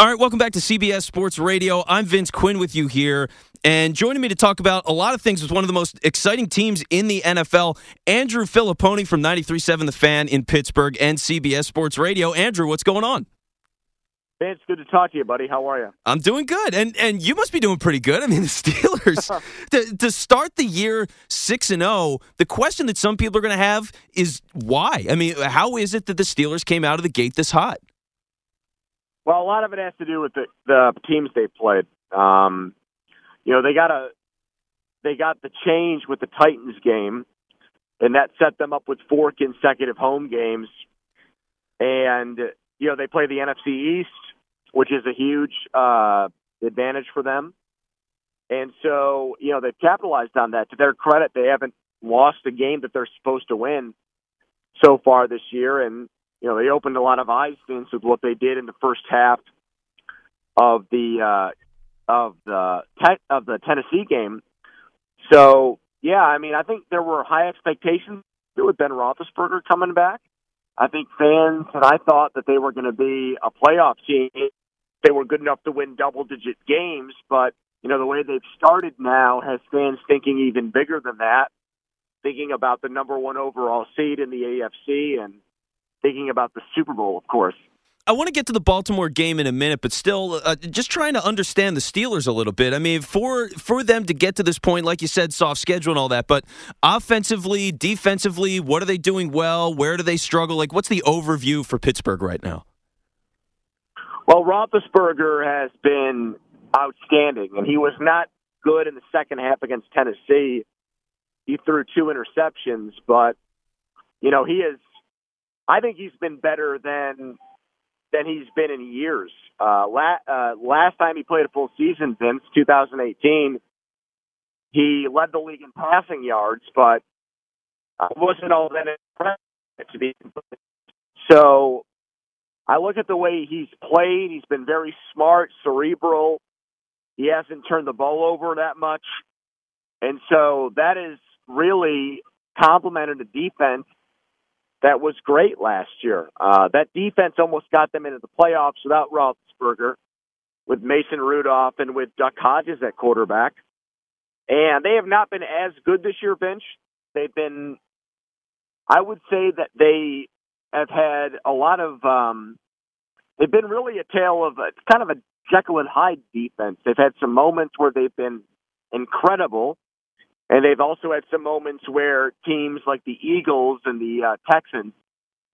All right, welcome back to CBS Sports Radio. I'm Vince Quinn with you here. And joining me to talk about a lot of things with one of the most exciting teams in the NFL, Andrew Fillipponi from 93.7 The Fan in Pittsburgh and CBS Sports Radio. Andrew, what's going on? Vince, good to talk to you, buddy. How are you? I'm doing good, and and you must be doing pretty good. I mean, the Steelers to, to start the year six and zero. Oh, the question that some people are going to have is why. I mean, how is it that the Steelers came out of the gate this hot? Well, a lot of it has to do with the, the teams they played. Um, you know, they got a they got the change with the Titans game, and that set them up with four consecutive home games. And you know, they play the NFC East, which is a huge uh, advantage for them. And so, you know, they've capitalized on that. To their credit, they haven't lost a game that they're supposed to win so far this year. And, you know, they opened a lot of eyes, Vince, with what they did in the first half of the uh, of the te- of the Tennessee game. So yeah, I mean, I think there were high expectations with Ben Roethlisberger coming back. I think fans and I thought that they were going to be a playoff team. They were good enough to win double digit games, but you know the way they've started now has fans thinking even bigger than that, thinking about the number one overall seed in the AFC and thinking about the Super Bowl, of course. I want to get to the Baltimore game in a minute, but still, uh, just trying to understand the Steelers a little bit. I mean, for for them to get to this point, like you said, soft schedule and all that, but offensively, defensively, what are they doing well? Where do they struggle? Like, what's the overview for Pittsburgh right now? Well, Roethlisberger has been outstanding, and he was not good in the second half against Tennessee. He threw two interceptions, but you know he is. I think he's been better than than he's been in years. Uh, la- uh, last time he played a full season, Vince, 2018, he led the league in passing yards, but I wasn't all that impressed to be. So I look at the way he's played. He's been very smart, cerebral. He hasn't turned the ball over that much. And so that is really complemented the defense that was great last year. Uh, that defense almost got them into the playoffs without Roethlisberger, with Mason Rudolph and with Duck Hodges at quarterback. And they have not been as good this year, Vince. They've been, I would say that they have had a lot of, um, they've been really a tale of a, kind of a Jekyll and Hyde defense. They've had some moments where they've been incredible, and they've also had some moments where teams like the Eagles and the uh, Texans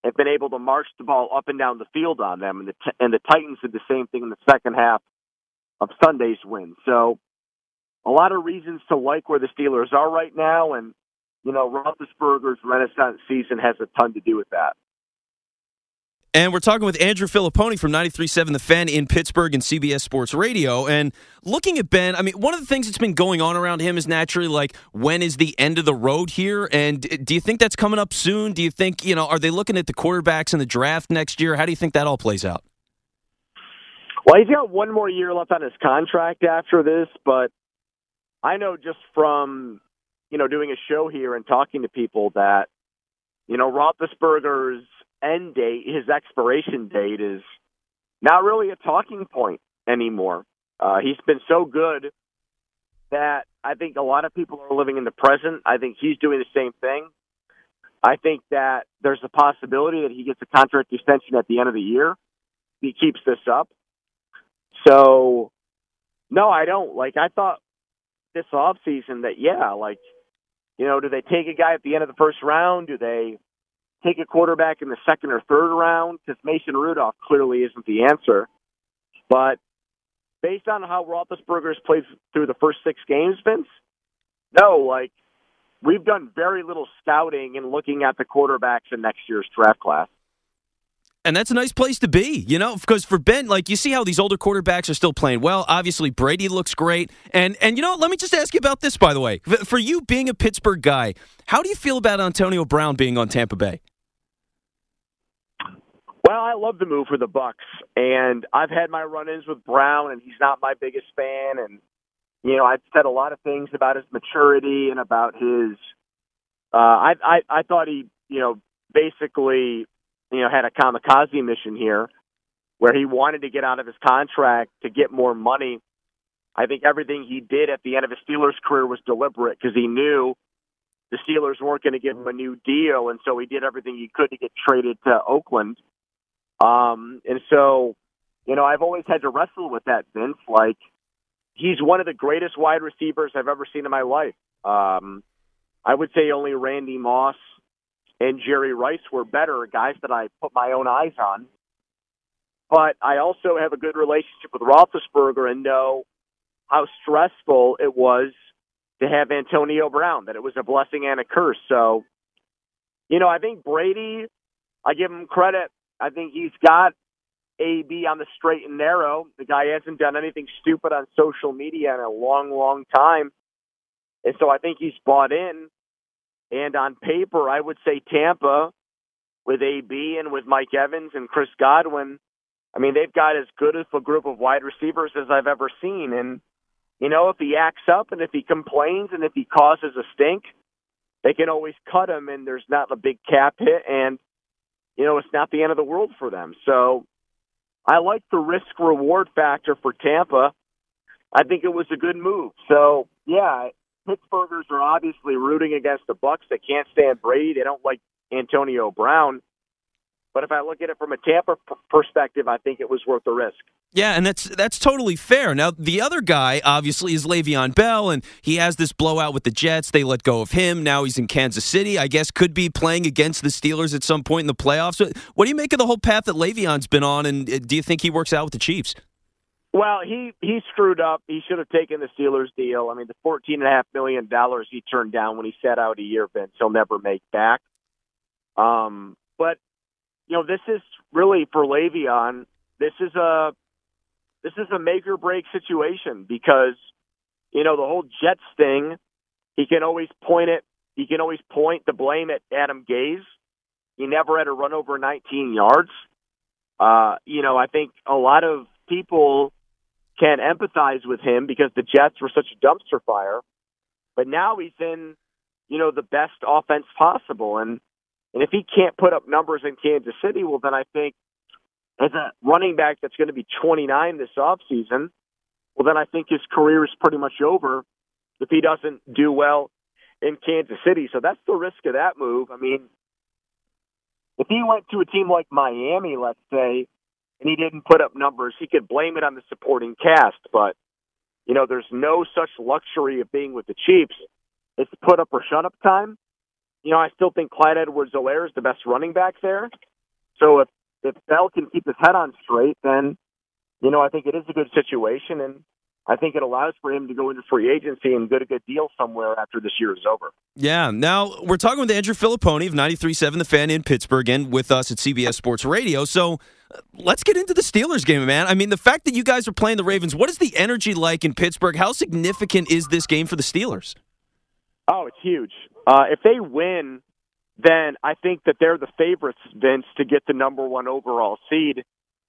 have been able to march the ball up and down the field on them, and the and the Titans did the same thing in the second half of Sunday's win. So, a lot of reasons to like where the Steelers are right now, and you know Roethlisberger's Renaissance season has a ton to do with that. And we're talking with Andrew Fillipponi from 93.7 The Fan in Pittsburgh and CBS Sports Radio. And looking at Ben, I mean, one of the things that's been going on around him is naturally like, when is the end of the road here? And do you think that's coming up soon? Do you think, you know, are they looking at the quarterbacks in the draft next year? How do you think that all plays out? Well, he's got one more year left on his contract after this, but I know just from, you know, doing a show here and talking to people that, you know, Roethlisberger's end date, his expiration date, is not really a talking point anymore. Uh, he's been so good that I think a lot of people are living in the present. I think he's doing the same thing. I think that there's a possibility that he gets a contract extension at the end of the year. He keeps this up. So, no, I don't. Like, I thought this off season that, yeah, like, you know, do they take a guy at the end of the first round? Do they take a quarterback in the second or third round because Mason Rudolph clearly isn't the answer. But based on how Roethlisberger has played through the first six games, Vince, no, like we've done very little scouting and looking at the quarterbacks in next year's draft class. And that's a nice place to be, you know, because for Ben, like you see how these older quarterbacks are still playing well. Obviously, Brady looks great, and and you know, let me just ask you about this, by the way. For you being a Pittsburgh guy, how do you feel about Antonio Brown being on Tampa Bay? Well, I love the move for the Bucs, and I've had my run-ins with Brown, and he's not my biggest fan. And you know, I've said a lot of things about his maturity and about his. Uh, I, I I thought he, you know, basically, you know, had a kamikaze mission here. where he wanted to get out of his contract to get more money. I think everything he did at the end of his Steelers career was deliberate because he knew the Steelers weren't going to give him a new deal, and so he did everything he could to get traded to Oakland. Um, and so, you know, I've always had to wrestle with that, Vince. Like, he's one of the greatest wide receivers I've ever seen in my life. Um, I would say only Randy Moss and Jerry Rice were better guys that I put my own eyes on. But I also have a good relationship with Roethlisberger and know how stressful it was to have Antonio Brown, that it was a blessing and a curse. So, you know, I think Brady, I give him credit. I think he's got AB on the straight and narrow. The guy hasn't done anything stupid on social media in a long, long time. And so I think he's bought in. And on paper, I would say Tampa with AB and with Mike Evans and Chris Godwin. I mean, they've got as good of a group of wide receivers as I've ever seen. And, you know, if he acts up and if he complains and if he causes a stink, they can always cut him and there's not a big cap hit. And, you know, it's not the end of the world for them. So I like the risk reward factor for Tampa. I think it was a good move. So, yeah, Pittsburghers are obviously rooting against the Bucs. They can't stand Brady. They don't like Antonio Brown. But if I look at it from a Tampa perspective, I think it was worth the risk. Yeah, and that's that's totally fair. Now the other guy obviously is Le'Veon Bell, and he has this blowout with the Jets. They let go of him. Now he's in Kansas City. I guess could be playing against the Steelers at some point in the playoffs. What do you make of the whole path that Le'Veon's been on, and uh, do you think he works out with the Chiefs? Well, he he screwed up. He should have taken the Steelers deal. I mean, the fourteen and a half million dollars he turned down when he sat out a year, Vince, he'll never make back. Um, but you know, this is really for Le'Veon. This is a this is a make or break situation because you know the whole Jets thing. He can always point it. He can always point the blame at Adam Gase. He never had a run over 19 yards. Uh, you know, I think a lot of people can empathize with him because the Jets were such a dumpster fire. But now he's in, you know, the best offense possible. And and if he can't put up numbers in Kansas City, well then I think as a running back that's going to be 29 this offseason, well then I think his career is pretty much over if he doesn't do well in Kansas City. So that's the risk of that move. I mean, if he went to a team like Miami, let's say, and he didn't put up numbers, he could blame it on the supporting cast. But, you know, there's no such luxury of being with the Chiefs. It's put up or shut up time. You know, I still think Clyde Edwards Helaire is the best running back there. So if, if Bell can keep his head on straight, then, you know, I think it is a good situation. And I think it allows for him to go into free agency and get a good deal somewhere after this year is over. Yeah. Now, we're talking with Andrew Fillipponi of 93.7 The Fan in Pittsburgh and with us at CBS Sports Radio. So uh, let's get into the Steelers game, man. I mean, the fact that you guys are playing the Ravens, what is the energy like in Pittsburgh? How significant is this game for the Steelers? Oh, it's huge. Uh, if they win, then I think that they're the favorites, Vince, to get the number one overall seed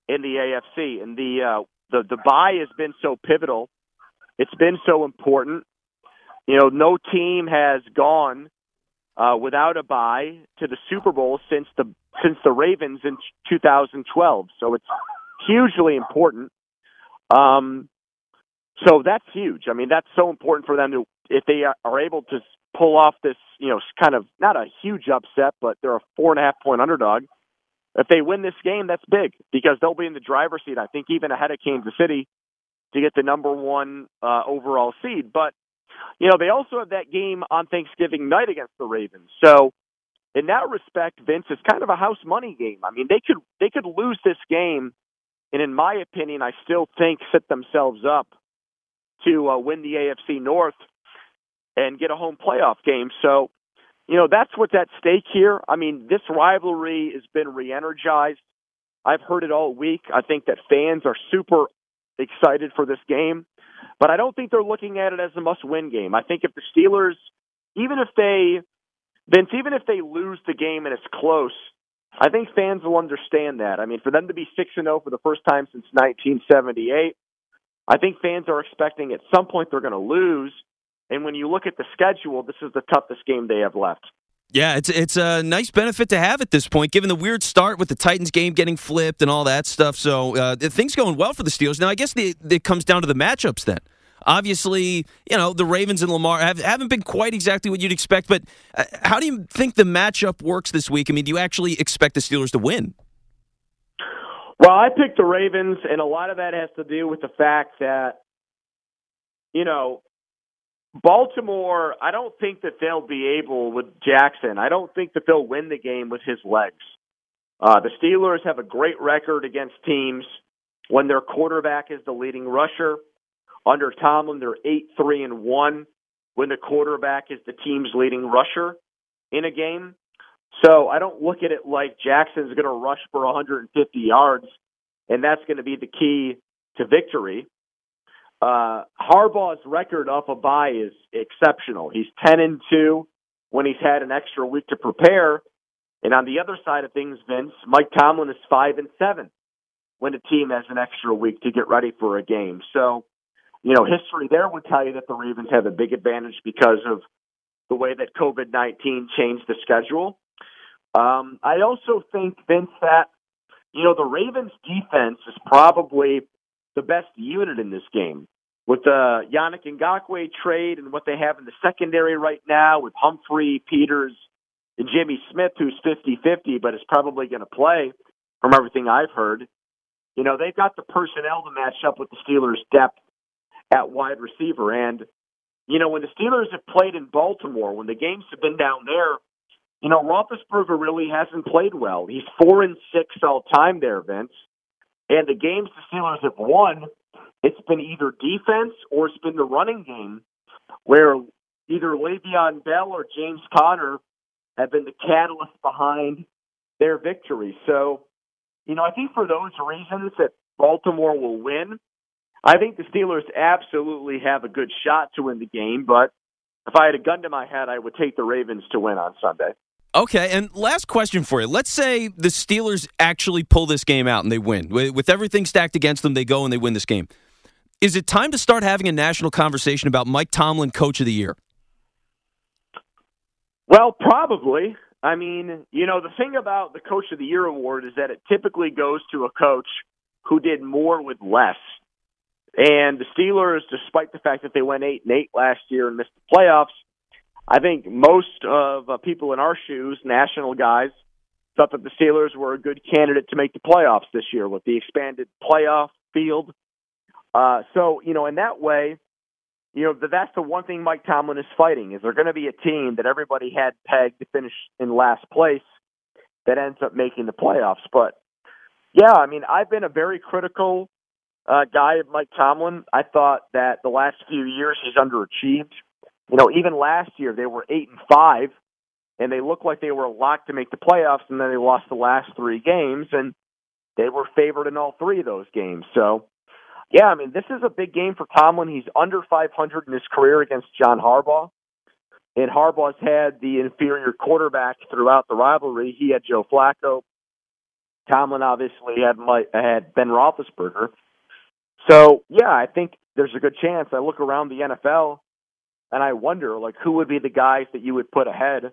in the AFC. And the uh, the the bye has been so pivotal. It's been so important. You know, no team has gone uh, without a bye to the Super Bowl since the since the Ravens in 2012. So it's hugely important. Um, so that's huge. I mean, that's so important for them to if they are able to pull off this, you know, kind of not a huge upset, but they're a four and a half point underdog. If they win this game, that's big because they'll be in the driver's seat. I think even ahead of Kansas City to get the number one uh, overall seed. But you know, they also have that game on Thanksgiving night against the Ravens. So in that respect, Vince is kind of a house money game. I mean, they could they could lose this game, and in my opinion, I still think set themselves up to uh, win the AFC North and get a home playoff game. So you know, that's what's at stake here. I mean, this rivalry has been re-energized. I've heard it all week. I think that fans are super excited for this game, but I don't think they're looking at it as a must-win game. I think if the Steelers, even if they, Vince, even if they lose the game and it's close, I think fans will understand that. I mean, for them to be six and zero oh for the first time since 1978, I think fans are expecting at some point they're going to lose. And when you look at the schedule, this is the toughest game they have left. Yeah, it's it's a nice benefit to have at this point, given the weird start with the Titans game getting flipped and all that stuff. So uh, things going well for the Steelers. Now, I guess the, it comes down to the matchups then. Obviously, you know the Ravens and Lamar have, haven't been quite exactly what you'd expect. But uh, how do you think the matchup works this week? I mean, do you actually expect the Steelers to win? Well, I picked the Ravens, and a lot of that has to do with the fact that you know Baltimore, I don't think that they'll be able with Jackson. I don't think that they'll win the game with his legs. Uh, the Steelers have a great record against teams when their quarterback is the leading rusher. Under Tomlin, they're eight three and one when the quarterback is the team's leading rusher in a game. So I don't look at it like Jackson's going to rush for 150 yards, and that's going to be the key to victory. Uh, Harbaugh's record off a bye is exceptional. He's 10 and 2 when he's had an extra week to prepare. And on the other side of things, Vince, Mike Tomlin is 5 and 7 when a team has an extra week to get ready for a game. So, you know, history there would tell you that the Ravens have a big advantage because of the way that COVID 19 changed the schedule. Um, I also think, Vince, that, you know, the Ravens defense is probably the best unit in this game. With the Yannick Ngakoue trade and what they have in the secondary right now with Humphrey, Peters, and Jimmy Smith, who's 50 50, but is probably going to play from everything I've heard. You know, they've got the personnel to match up with the Steelers' depth at wide receiver. And, you know, when the Steelers have played in Baltimore, when the games have been down there, you know, Roethlisberger really hasn't played well. He's four and six all time there, Vince. And the games the Steelers have won, it's been either defense or it's been the running game where either Le'Veon Bell or James Conner have been the catalyst behind their victory. So, you know, I think for those reasons that Baltimore will win. I think the Steelers absolutely have a good shot to win the game, but if I had a gun to my head, I would take the Ravens to win on Sunday. Okay, and last question for you. Let's say the Steelers actually pull this game out and they win. With everything stacked against them, they go and they win this game. Is it time to start having a national conversation about Mike Tomlin, Coach of the Year? Well, probably. I mean, you know, the thing about the Coach of the Year award is that it typically goes to a coach who did more with less. And the Steelers, despite the fact that they went eight and eight last year and missed the playoffs, I think most of uh, people in our shoes, national guys, thought that the Steelers were a good candidate to make the playoffs this year with the expanded playoff field. Uh, so, you know, in that way, you know, that's the one thing Mike Tomlin is fighting is there going to be a team that everybody had pegged to finish in last place that ends up making the playoffs. But yeah, I mean, I've been a very critical uh, guy of Mike Tomlin. I thought that the last few years he's underachieved. You know, even last year they were eight and five, and they looked like they were locked to make the playoffs, and then they lost the last three games, and they were favored in all three of those games. So, yeah, I mean, this is a big game for Tomlin. He's under 500 in his career against John Harbaugh, and Harbaugh's had the inferior quarterback throughout the rivalry. He had Joe Flacco. Tomlin obviously had had Ben Roethlisberger. So, yeah, I think there's a good chance. I look around the NFL and I wonder, like, who would be the guys that you would put ahead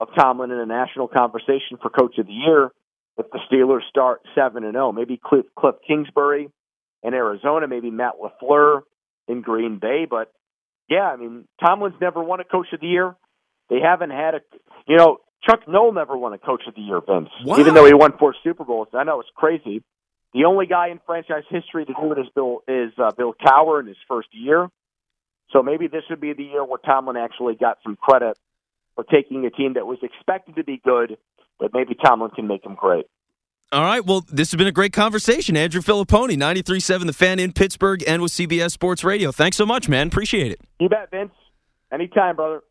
of Tomlin in a national conversation for Coach of the Year if the Steelers start seven and zero? Oh? Maybe Cliff, Cliff Kingsbury in Arizona, maybe Matt LaFleur in Green Bay. But yeah, I mean, Tomlin's never won a Coach of the Year. They haven't had a, you know, Chuck Noll never won a Coach of the Year, Vince. Wow. Even though he won four Super Bowls, I know it's crazy. The only guy in franchise history to do it is Bill is uh, Bill Cowher in his first year. So maybe this would be the year where Tomlin actually got some credit for taking a team that was expected to be good, but maybe Tomlin can make them great. All right. Well, this has been a great conversation. Andrew Fillipponi, 93.7 The Fan in Pittsburgh and with CBS Sports Radio. Thanks so much, man. Appreciate it. You bet, Vince. Anytime, brother.